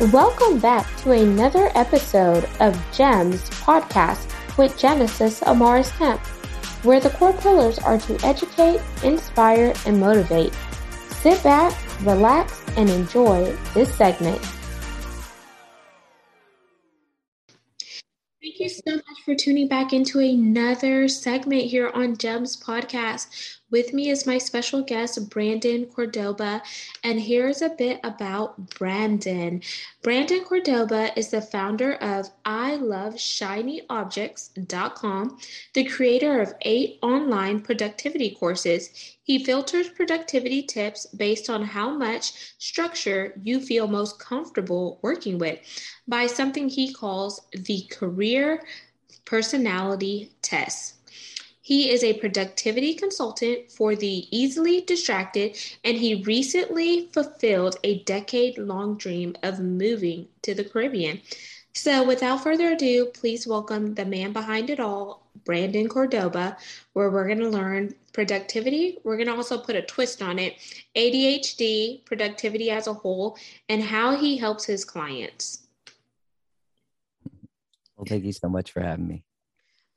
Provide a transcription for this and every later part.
Welcome back to another episode of GEMS podcast with Genesis Amaris Kemp, where the core pillars are to educate, inspire, and motivate. Sit back, relax, and enjoy this segment. Thank you so much for tuning back into another segment here on GEMS podcast. With me is my special guest, Brandon Cordoba, and here's a bit about Brandon. Brandon Cordoba is the founder of iloveshinyobjects.com, the creator of eight online productivity courses. He filters productivity tips based on how much structure you feel most comfortable working with by something he calls the career personality test. He is a productivity consultant for the easily distracted, and he recently fulfilled a decade long dream of moving to the Caribbean. So, without further ado, please welcome the man behind it all, Brandon Cordoba, where we're going to learn productivity. We're going to also put a twist on it ADHD, productivity as a whole, and how he helps his clients. Well, thank you so much for having me.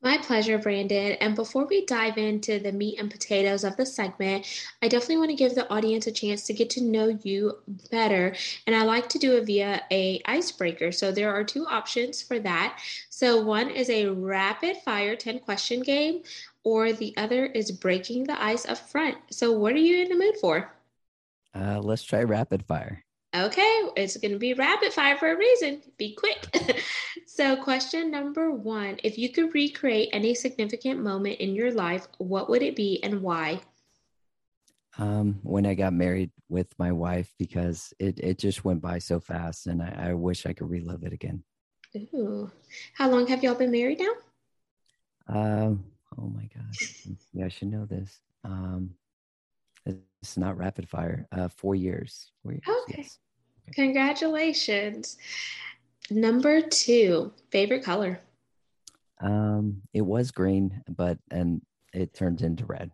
My pleasure, Brandon. And before we dive into the meat and potatoes of the segment, I definitely want to give the audience a chance to get to know you better. And I like to do it via a icebreaker. So there are two options for that. So one is a rapid fire 10 question game, or the other is breaking the ice up front. So what are you in the mood for? Uh, let's try rapid fire. Okay, it's going to be rapid fire for a reason. Be quick. so, question number one If you could recreate any significant moment in your life, what would it be and why? Um, when I got married with my wife, because it, it just went by so fast and I, I wish I could relive it again. Ooh. How long have y'all been married now? Um, oh my gosh. yeah, I should know this. Um, it's not rapid fire. Uh, four years. Four years. Okay. Yes. Congratulations. Number two, favorite color. Um, it was green, but and it turns into red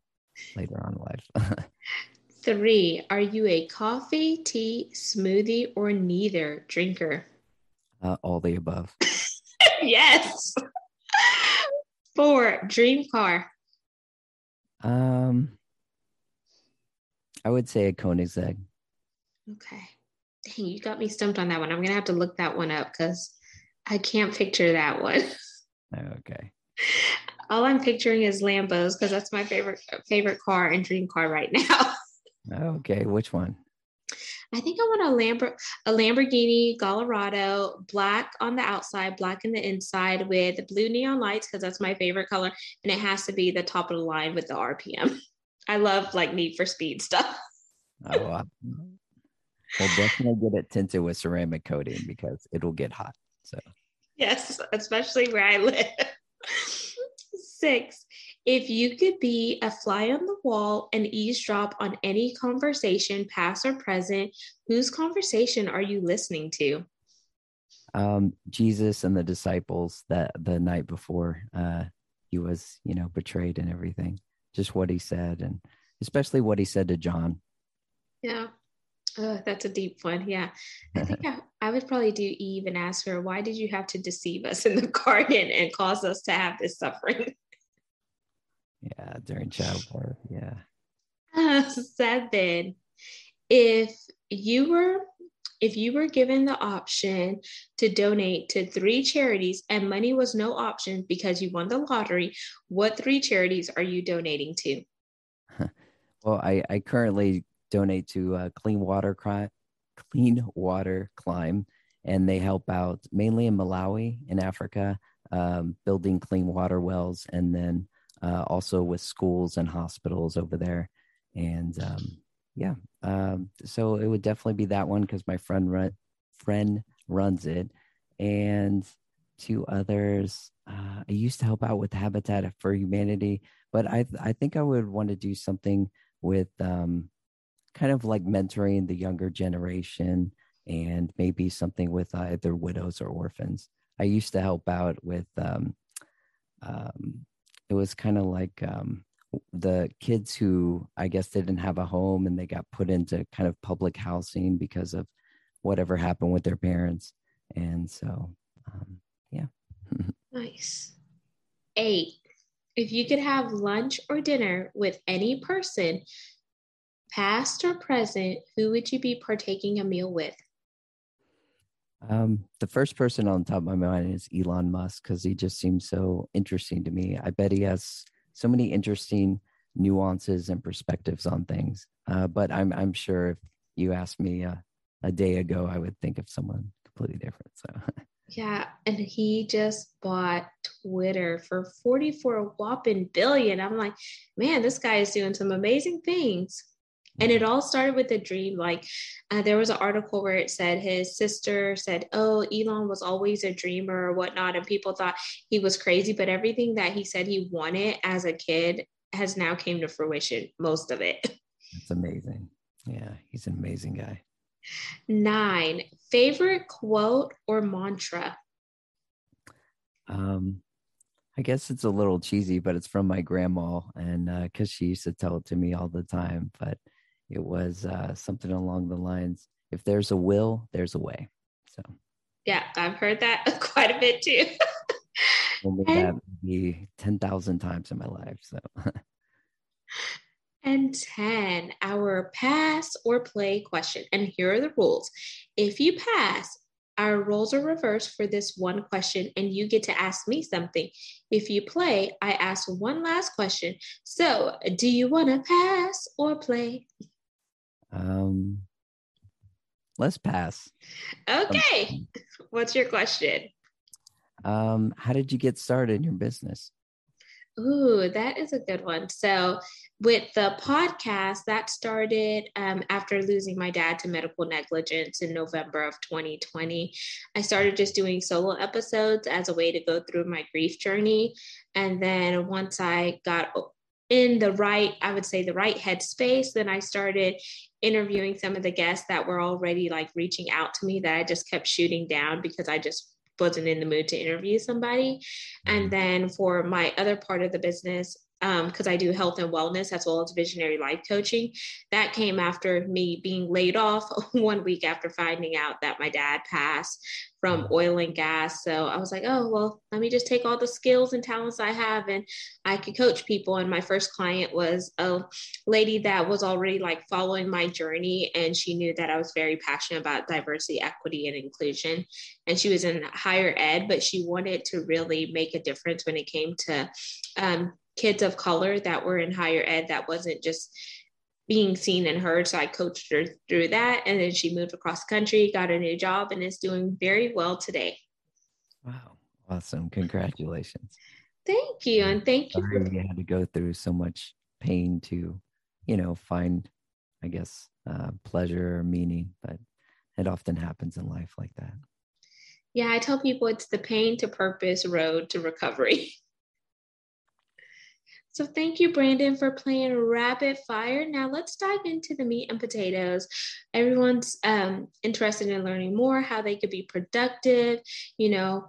later on in life. Three, are you a coffee, tea, smoothie, or neither drinker? Uh, all the above. yes. Four, dream car. Um, I would say a Koenigsegg. Okay. Dang, you got me stumped on that one. I'm gonna have to look that one up because I can't picture that one. Okay. All I'm picturing is Lambos because that's my favorite favorite car and dream car right now. okay, which one? I think I want a a Lamborghini Gallardo, black on the outside, black in the inside, with blue neon lights because that's my favorite color, and it has to be the top of the line with the RPM. I love like Need for Speed stuff. oh, wow. Well, definitely get it tinted with ceramic coating because it'll get hot. So, yes, especially where I live. Six, if you could be a fly on the wall and eavesdrop on any conversation, past or present, whose conversation are you listening to? Um, Jesus and the disciples that the night before uh, he was, you know, betrayed and everything just what he said and especially what he said to John. Yeah. Oh, that's a deep one. Yeah. I think I, I would probably do Eve and ask her, why did you have to deceive us in the garden and cause us to have this suffering? Yeah, during childbirth. Yeah. Uh, seven. If you were if you were given the option to donate to three charities and money was no option because you won the lottery, what three charities are you donating to? Well, I, I currently donate to uh, Clean Water Clean Water Climb, and they help out mainly in Malawi in Africa, um, building clean water wells, and then uh, also with schools and hospitals over there. And um, yeah, um, so it would definitely be that one because my friend run, friend runs it, and two others. Uh, I used to help out with Habitat for Humanity, but I I think I would want to do something with um, kind of like mentoring the younger generation and maybe something with either widows or orphans. I used to help out with um, um, it was kind of like um, the kids who I guess didn't have a home and they got put into kind of public housing because of whatever happened with their parents. And so, um, yeah. nice. Eight. If you could have lunch or dinner with any person, past or present, who would you be partaking a meal with? Um, the first person on top of my mind is Elon Musk because he just seems so interesting to me. I bet he has so many interesting nuances and perspectives on things. Uh, but I'm I'm sure if you asked me uh, a day ago, I would think of someone completely different. So. Yeah, and he just bought Twitter for 44 whopping billion. I'm like, man, this guy is doing some amazing things. And it all started with a dream. Like, uh, there was an article where it said his sister said, Oh, Elon was always a dreamer or whatnot. And people thought he was crazy. But everything that he said he wanted as a kid has now came to fruition, most of it. That's amazing. Yeah, he's an amazing guy. Nine, favorite quote or mantra? Um, I guess it's a little cheesy, but it's from my grandma, and because uh, she used to tell it to me all the time. But it was uh, something along the lines if there's a will there's a way so yeah i've heard that quite a bit too only and, that maybe 10,000 times in my life so and 10 our pass or play question and here are the rules if you pass our roles are reversed for this one question, and you get to ask me something. If you play, I ask one last question. So, do you want to pass or play? Um, let's pass. Okay. Um, What's your question? Um, how did you get started in your business? Ooh, that is a good one. So, with the podcast, that started um, after losing my dad to medical negligence in November of 2020. I started just doing solo episodes as a way to go through my grief journey. And then once I got in the right, I would say the right headspace, then I started interviewing some of the guests that were already like reaching out to me that I just kept shooting down because I just wasn't in the mood to interview somebody. And mm-hmm. then for my other part of the business, because um, I do health and wellness as well as visionary life coaching. That came after me being laid off one week after finding out that my dad passed from oil and gas. So I was like, oh, well, let me just take all the skills and talents I have and I could coach people. And my first client was a lady that was already like following my journey. And she knew that I was very passionate about diversity, equity, and inclusion. And she was in higher ed, but she wanted to really make a difference when it came to um, kids of color that were in higher ed that wasn't just being seen and heard. So I coached her through that. And then she moved across the country, got a new job, and is doing very well today. Wow. Awesome. Congratulations. Thank you. And thank Sorry you. For- you had to go through so much pain to, you know, find, I guess, uh, pleasure or meaning, but it often happens in life like that. Yeah, I tell people it's the pain to purpose road to recovery. So thank you, Brandon, for playing rapid fire. Now let's dive into the meat and potatoes. Everyone's um, interested in learning more how they could be productive, you know,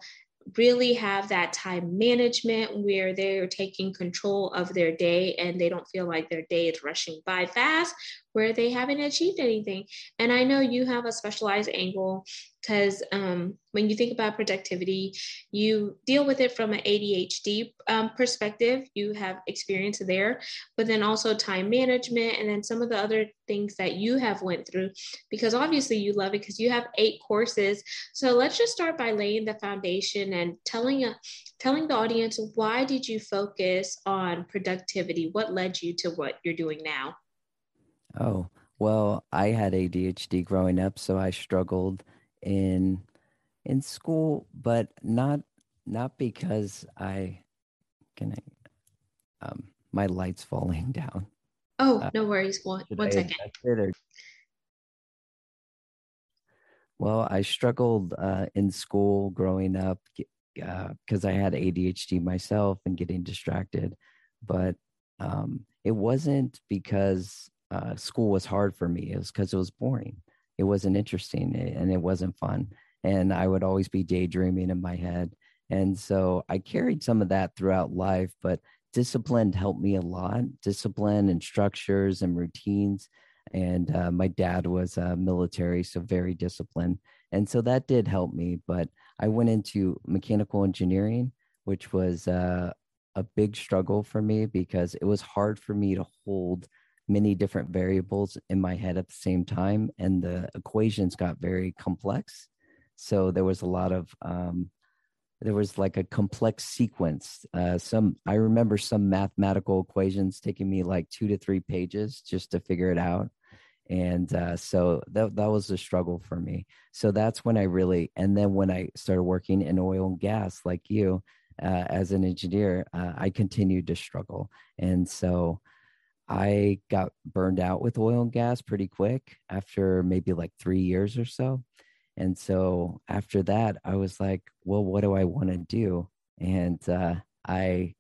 really have that time management where they're taking control of their day and they don't feel like their day is rushing by fast where they haven't achieved anything. And I know you have a specialized angle because um, when you think about productivity, you deal with it from an ADHD um, perspective. You have experience there, but then also time management, and then some of the other things that you have went through. Because obviously you love it because you have eight courses. So let's just start by laying the foundation and telling a, telling the audience why did you focus on productivity? What led you to what you're doing now? Oh, well, I had ADHD growing up, so I struggled in in school, but not not because I can I, um my light's falling down. Oh, uh, no worries. One, one second. Or, well, I struggled uh, in school growing up because uh, I had ADHD myself and getting distracted, but um, it wasn't because uh, school was hard for me. It was because it was boring. It wasn't interesting and it wasn't fun. And I would always be daydreaming in my head. And so I carried some of that throughout life, but discipline helped me a lot. Discipline and structures and routines and uh, my dad was uh, military, so very disciplined, and so that did help me. But I went into mechanical engineering, which was uh, a big struggle for me because it was hard for me to hold many different variables in my head at the same time, and the equations got very complex. So there was a lot of um, there was like a complex sequence. Uh, some I remember some mathematical equations taking me like two to three pages just to figure it out, and uh, so that that was a struggle for me. So that's when I really, and then when I started working in oil and gas, like you, uh, as an engineer, uh, I continued to struggle, and so I got burned out with oil and gas pretty quick after maybe like three years or so. And so after that, I was like, well, what do I want to do? And uh, I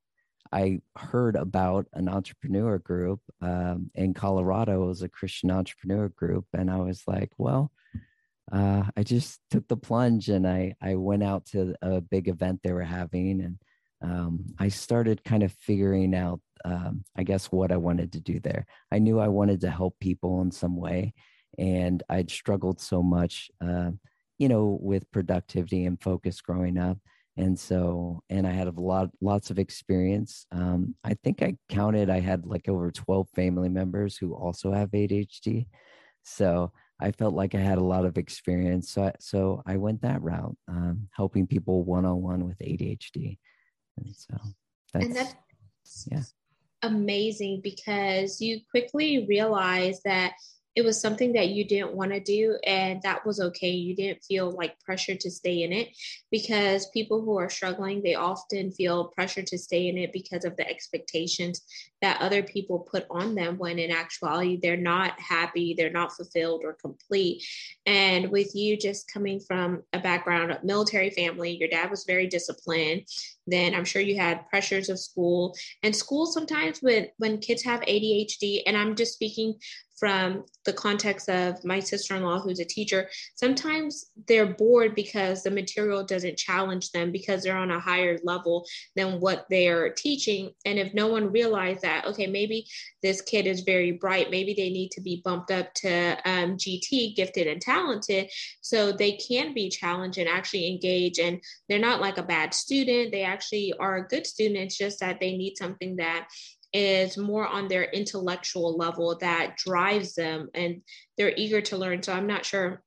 I heard about an entrepreneur group um, in Colorado. It was a Christian entrepreneur group, and I was like, well, uh, I just took the plunge and I I went out to a big event they were having, and um, I started kind of figuring out, um, I guess, what I wanted to do there. I knew I wanted to help people in some way, and I'd struggled so much, uh, you know, with productivity and focus growing up. And so, and I had a lot, lots of experience. Um, I think I counted, I had like over 12 family members who also have ADHD. So I felt like I had a lot of experience. So, I, so I went that route, um, helping people one on one with ADHD. And so that's, and that's yeah. amazing because you quickly realize that it was something that you didn't want to do and that was okay. You didn't feel like pressure to stay in it because people who are struggling they often feel pressure to stay in it because of the expectations that other people put on them when in actuality they're not happy they're not fulfilled or complete. And with you just coming from a background of military family your dad was very disciplined then i'm sure you had pressures of school. And school sometimes when when kids have adhd and i'm just speaking from the context of my sister-in-law who's a teacher sometimes they're bored because the material doesn't challenge them because they're on a higher level than what they're teaching. And if no one realized that okay maybe this kid is very bright maybe they need to be bumped up to um, gt gifted and talented so they can be challenged and actually engage. And they're not like a bad student. They actually are a good student. It's just that they need something that is more on their intellectual level that drives them and they're eager to learn. So I'm not sure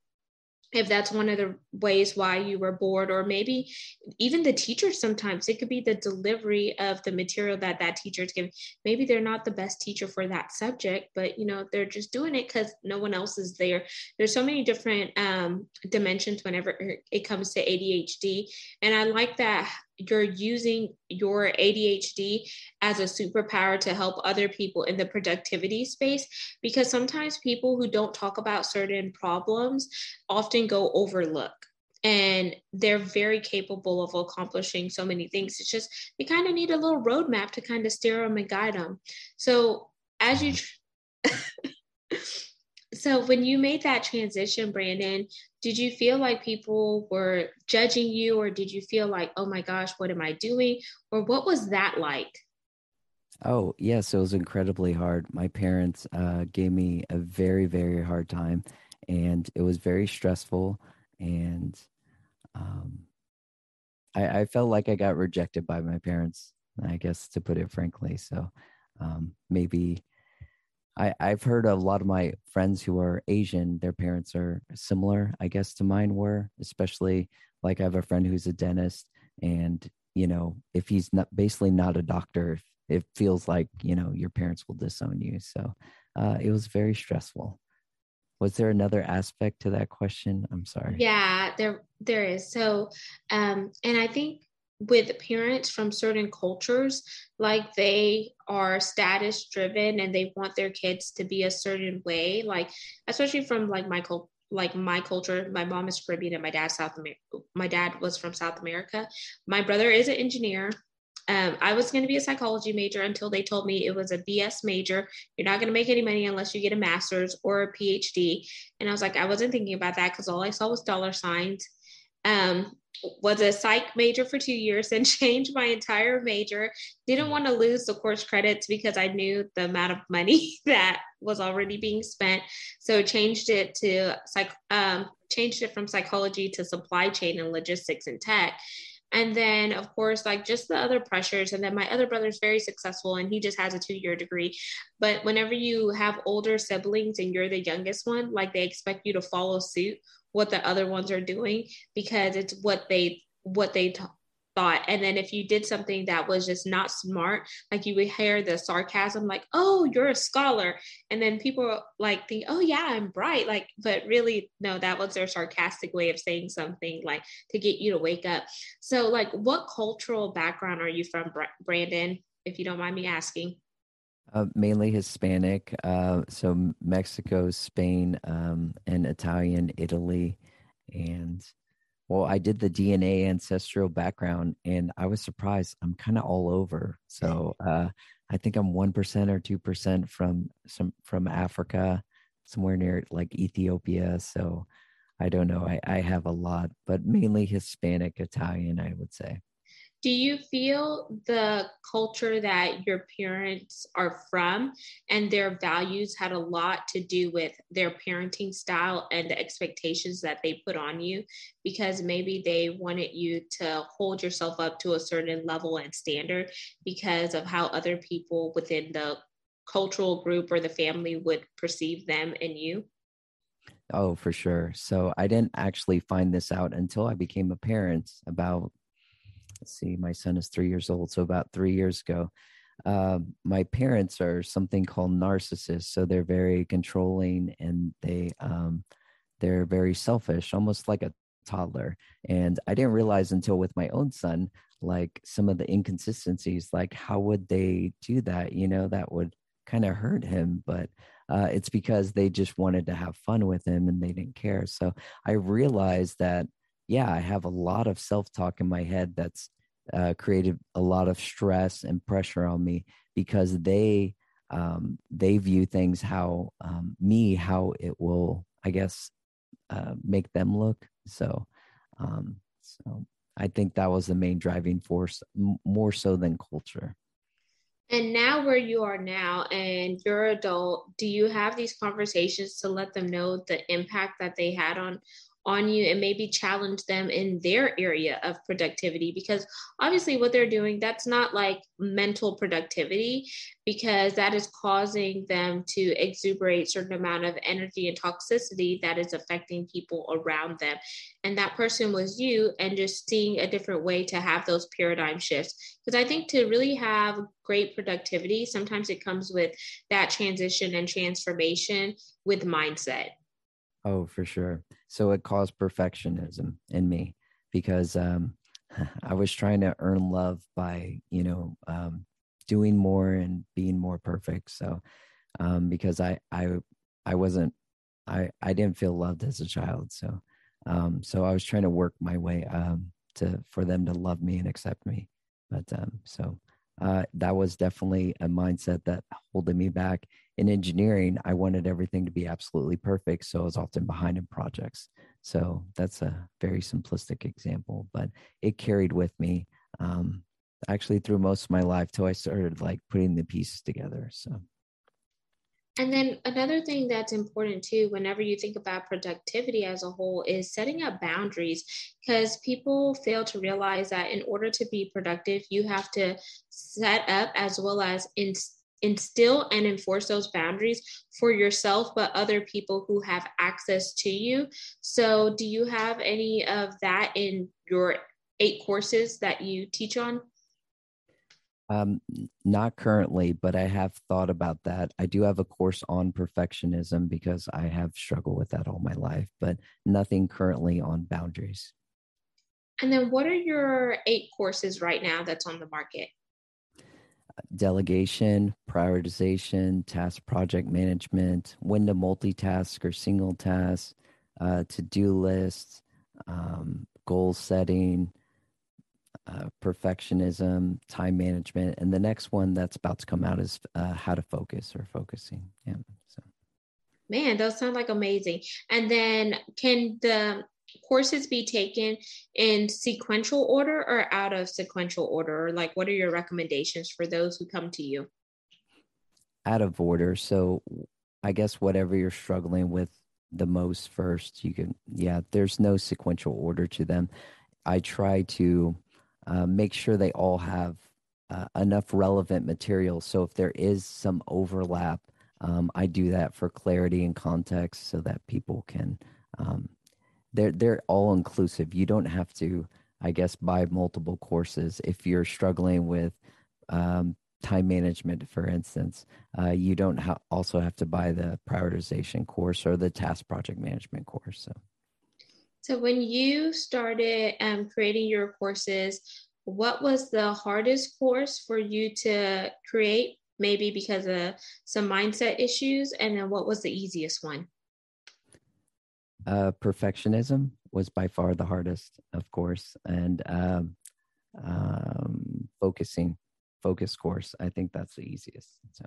if that's one of the ways why you were bored or maybe even the teachers sometimes. It could be the delivery of the material that that teacher is giving. Maybe they're not the best teacher for that subject but you know they're just doing it because no one else is there. There's so many different um, dimensions whenever it comes to adhd and i like that you're using your ADHD as a superpower to help other people in the productivity space because sometimes people who don't talk about certain problems often go overlook and they're very capable of accomplishing so many things. It's just they kind of need a little roadmap to kind of steer them and guide them so as you so when you made that transition brandon did you feel like people were judging you or did you feel like oh my gosh what am i doing? Or what was that like? Oh yes it was incredibly hard. My parents uh, gave me a very very hard time and it was very stressful and um, I, I, felt like i got rejected by my parents i guess to put it frankly so um, maybe I, I've heard a lot of my friends who are Asian, their parents are similar, I guess, to mine were, especially like I have a friend who's a dentist. And, you know, if he's not basically not a doctor, it feels like, you know, your parents will disown you. So uh, it was very stressful. Was there another aspect to that question? I'm sorry. Yeah, there there is. So um and I think with parents from certain cultures like they are status driven and they want their kids to be a certain way like especially from like my cult like my culture my mom is caribbean and my dad south america my dad was from south america my brother is an engineer um, I was going to be a psychology major until they told me it was a BS major. You're not going to make any money unless you get a master's or a PhD. And I was like, I wasn't thinking about that because all I saw was dollar signs. Um, was a psych major for two years and changed my entire major. Didn't want to lose the course credits because I knew the amount of money that was already being spent. So changed it to psych, um, changed it from psychology to supply chain and logistics and tech. And then, of course, like just the other pressures. And then my other brother's very successful and he just has a two year degree. But whenever you have older siblings and you're the youngest one, like they expect you to follow suit what the other ones are doing because it's what they what they t- thought. And then if you did something that was just not smart like you would hear the sarcasm like oh you're a scholar. And then people like think oh yeah i'm bright. Like but really no that was their sarcastic way of saying something like to get you to wake up. So like what cultural background are you from brandon if you don't mind me asking uh, mainly Hispanic, uh, so Mexico, Spain, um, and Italian, Italy, and well, I did the DNA ancestral background, and I was surprised. I'm kind of all over. So uh, I think I'm one percent or two percent from some from Africa, somewhere near like Ethiopia. So I don't know. I, I have a lot, but mainly Hispanic, Italian, I would say do you feel the culture that your parents are from and their values had a lot to do with their parenting style and the expectations that they put on you because maybe they wanted you to hold yourself up to a certain level and standard because of how other people within the cultural group or the family would perceive them and you Oh, for sure. So I didn't actually find this out until I became a parent about let's see, my son is three years old. So about three years ago, uh, my parents are something called narcissists. So they're very controlling and they um, they're very selfish, almost like a toddler. And I didn't realize until with my own son, like some of the inconsistencies, like how would they do that? You know, that would kind of hurt him, but uh, it's because they just wanted to have fun with him and they didn't care. So I realized that yeah, I have a lot of self talk in my head that's uh, created a lot of stress and pressure on me because they um, they view things how um, me how it will I guess uh, make them look. So um, so I think that was the main driving force m- more so than culture. And now, where you are now, and you're adult, do you have these conversations to let them know the impact that they had on on you and maybe challenge them in their area of productivity because obviously what they're doing that's not like mental productivity because that is causing them to exuberate certain amount of energy and toxicity that is affecting people around them. And that person was you and just seeing a different way to have those paradigm shifts. Because i think to really have great productivity sometimes it comes with that transition and transformation with mindset. Oh, for sure. So it caused perfectionism in me because um, I was trying to earn love by, you know, um, doing more and being more perfect. So um, because I, I, I wasn't, I, I didn't feel loved as a child. So, um, so I was trying to work my way um, to for them to love me and accept me. But um, so uh, that was definitely a mindset that holding me back. In engineering, I wanted everything to be absolutely perfect, so I was often behind in projects. So that's a very simplistic example, but it carried with me um, actually through most of my life till I started like putting the pieces together. So. And then another thing that's important too, whenever you think about productivity as a whole, is setting up boundaries because people fail to realize that in order to be productive, you have to set up as well as instill and enforce those boundaries for yourself, but other people who have access to you. So, do you have any of that in your eight courses that you teach on? Um, not currently, but I have thought about that. I do have a course on perfectionism because I have struggled with that all my life, but nothing currently on boundaries. And then, what are your eight courses right now that's on the market? Delegation, prioritization, task project management, when to multitask or single task, uh, to do lists, um, goal setting, uh, perfectionism, time management, and the next one that's about to come out is uh, how to focus or focusing. Yeah. So. Man, those sound like amazing. And then can the courses be taken in sequential order or out of sequential order? Like, what are your recommendations for those who come to you? Out of order. So, I guess whatever you're struggling with the most first, you can, yeah, there's no sequential order to them. I try to uh, make sure they all have uh, enough relevant material. So, if there is some overlap, um, I do that for clarity and context so that people can um, they're they're all inclusive. You don't have to, I guess, buy multiple courses if you're struggling with um, time management, for instance. Uh, you don't ha- also have to buy the prioritization course or the task project management course. So, so when you started um, creating your courses, what was the hardest course for you to create? Maybe because of some mindset issues, and then what was the easiest one? uh, perfectionism was by far the hardest, of course, and um, um, focusing, focus course. I think that's the easiest. So.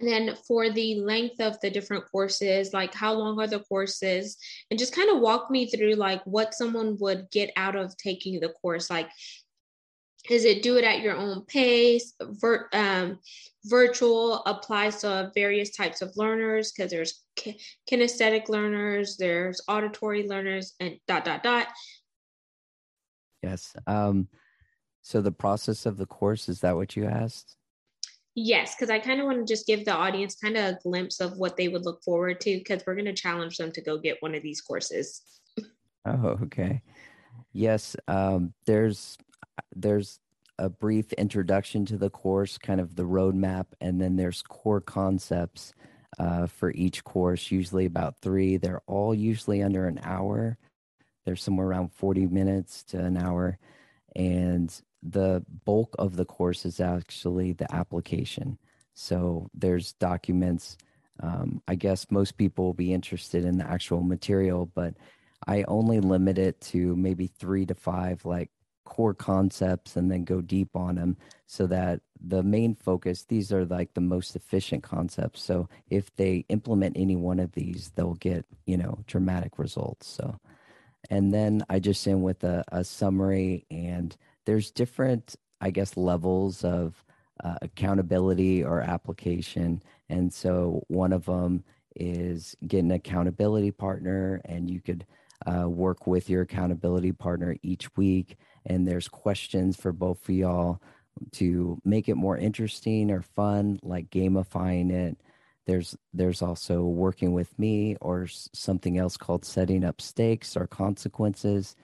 And then for the length of the different courses, like how long are the courses? And just kind of walk me through like what someone would get out of taking the course. Like is it do it at your own pace Vir, um, virtual applies to various types of learners because there's kinesthetic learners there's auditory learners and dot dot dot yes um, so the process of the course is that what you asked yes because i kind of want to just give the audience kind of a glimpse of what they would look forward to because we're going to challenge them to go get one of these courses oh okay yes um, there's there's a brief introduction to the course, kind of the roadmap, and then there's core concepts uh, for each course, usually about three. They're all usually under an hour. They're somewhere around 40 minutes to an hour. And the bulk of the course is actually the application. So there's documents. Um, I guess most people will be interested in the actual material, but I only limit it to maybe three to five like core concepts and then go deep on them so that the main focus these are like the most efficient concepts so if they implement any one of these they'll get you know dramatic results so and then i just end with a, a summary and there's different i guess levels of uh, accountability or application. And so one of them is get an accountability partner and you could uh, work with your accountability partner each week. And there's questions for both of y'all to make it more interesting or fun like gamifying it. There's there's also working with me or something else called setting up stakes or consequences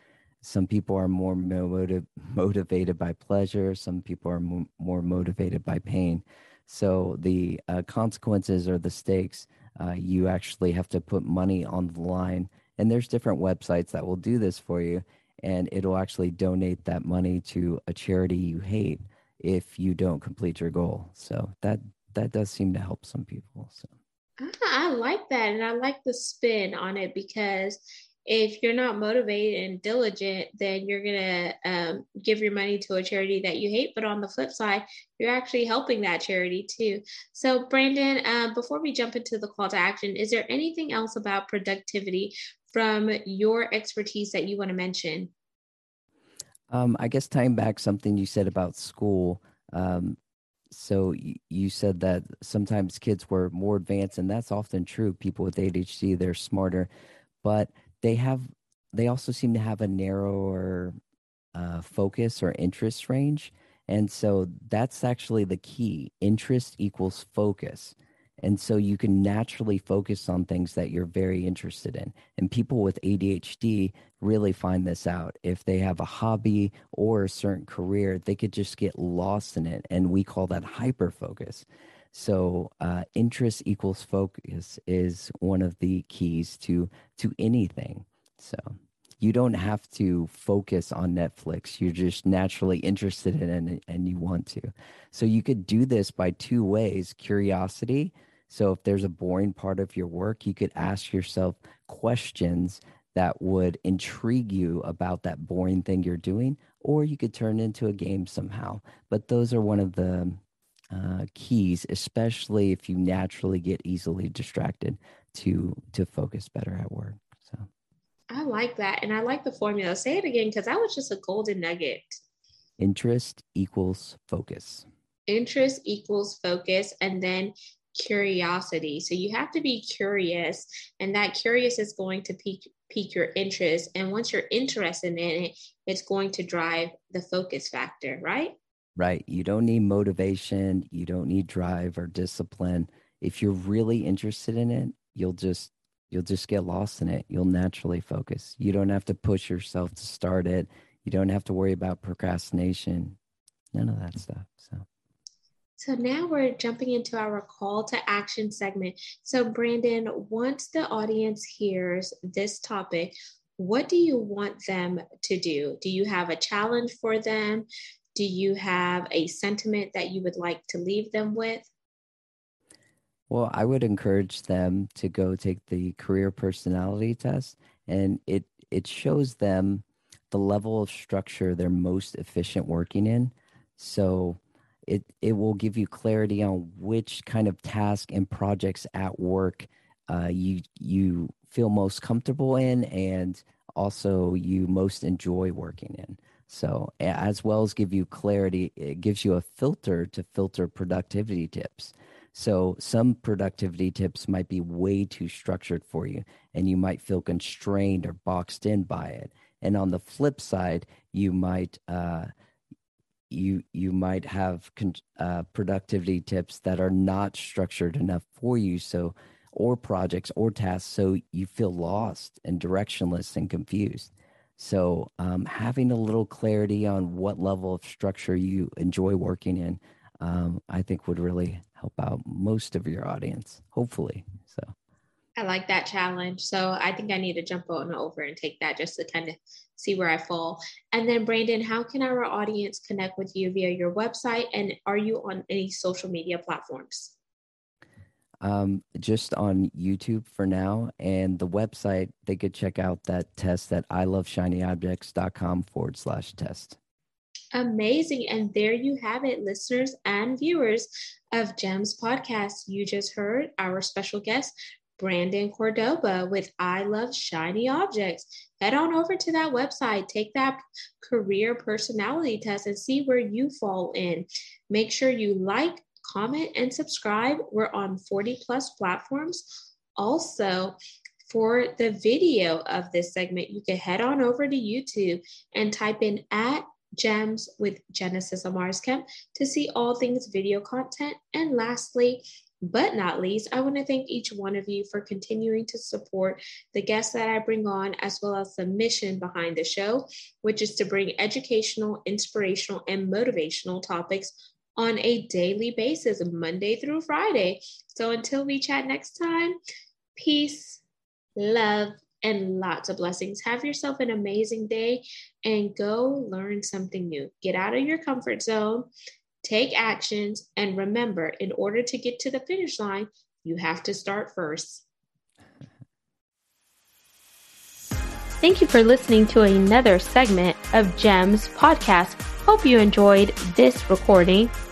some people are more motiv- motivated by pleasure. Some people are mo- more motivated by pain. So the uh, consequences or the stakes. Uh, you actually have to put money on the line. And there's different websites that will do this for you. And it'll actually donate that money to a charity you hate if you don't complete your goal. So that that does seem to help some people. So. Ah, I like that, and I like the spin on it because if you're not motivated and diligent, then you're gonna um, give your money to a charity that you hate. But on the flip side, you're actually helping that charity too. So, Brandon, um, before we jump into the call to action, is there anything else about productivity from your expertise that you want to mention? Um, I guess tying back something you said about school. Um, so you said that sometimes kids were more advanced, and that's often true. People with ADHD, they're smarter, but they have they also seem to have a narrower uh, focus or interest range. And so that's actually the key. Interest equals focus. And so you can naturally focus on things that you're very interested in. And people with ADHD really find this out. If they have a hobby or a certain career, they could just get lost in it. And we call that hyper focus. So uh, interest equals focus is one of the keys to to anything. So you don't have to focus on Netflix. You're just naturally interested in it and you want to. So you could do this by two ways curiosity so if there's a boring part of your work, you could ask yourself questions that would intrigue you about that boring thing you're doing, or you could turn it into a game somehow. But those are one of the uh, keys, especially if you naturally get easily distracted to to focus better at work. So. I like that. And I like the formula. Say it again because that was just a golden nugget. Interest equals focus. Interest equals focus. And then curiosity. So you have to be curious, and that curious is going to pique pique your interest. And once you're interested in it, it's going to drive the focus factor, right? Right. You don't need motivation, you don't need drive or discipline. If you're really interested in it, you'll just you'll just get lost in it. You'll naturally focus. You don't have to push yourself to start it. You don't have to worry about procrastination. None of that stuff. So so now we're jumping into our call to action segment. So, Brandon, once the audience hears this topic, what do you want them to do? Do you have a challenge for them? Do you have a sentiment that you would like to leave them with? Well, I would encourage them to go take the career personality test, and it it shows them the level of structure they're most efficient working in. So it it will give you clarity on which kind of task and projects at work uh, you you feel most comfortable in and also you most enjoy working in so as well as give you clarity it gives you a filter to filter productivity tips. So some productivity tips might be way too structured for you and you might feel constrained or boxed in by it. And on the flip side you might uh, you you might have con- uh, productivity tips that are not structured enough for you so or projects or tasks so you feel lost and directionless and confused so um, having a little clarity on what level of structure you enjoy working in um, i think would really help out most of your audience hopefully so I like that challenge. So I think I need to jump on over and take that just to kind of see where I fall. And then, Brandon, how can our audience connect with you via your website? And are you on any social media platforms? Um, just on YouTube for now. And the website, they could check out that test at iloveshinyobjects.com forward slash test. Amazing. And there you have it, listeners and viewers of GEMS podcast. You just heard our special guest, Brandon Cordoba with I Love Shiny Objects. Head on over to that website, take that career personality test, and see where you fall in. Make sure you like, comment, and subscribe. We're on 40 plus platforms. Also, for the video of this segment, you can head on over to YouTube and type in at gems with Genesis Amaris Kemp to see all things video content. And lastly, but not least, I want to thank each one of you for continuing to support the guests that I bring on, as well as the mission behind the show, which is to bring educational, inspirational, and motivational topics on a daily basis, Monday through Friday. So until we chat next time, peace, love, and lots of blessings. Have yourself an amazing day and go learn something new. Get out of your comfort zone take actions, and remember, in order to get to the finish line, you have to start first. Thank you for listening to another segment of GEMS podcast. Hope you enjoyed this recording.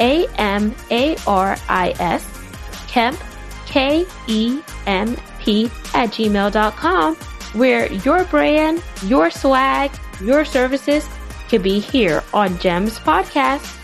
A-M-A-R-I-S, Kemp, K-E-M-P at gmail.com, where your brand, your swag, your services could be here on GEMS Podcast.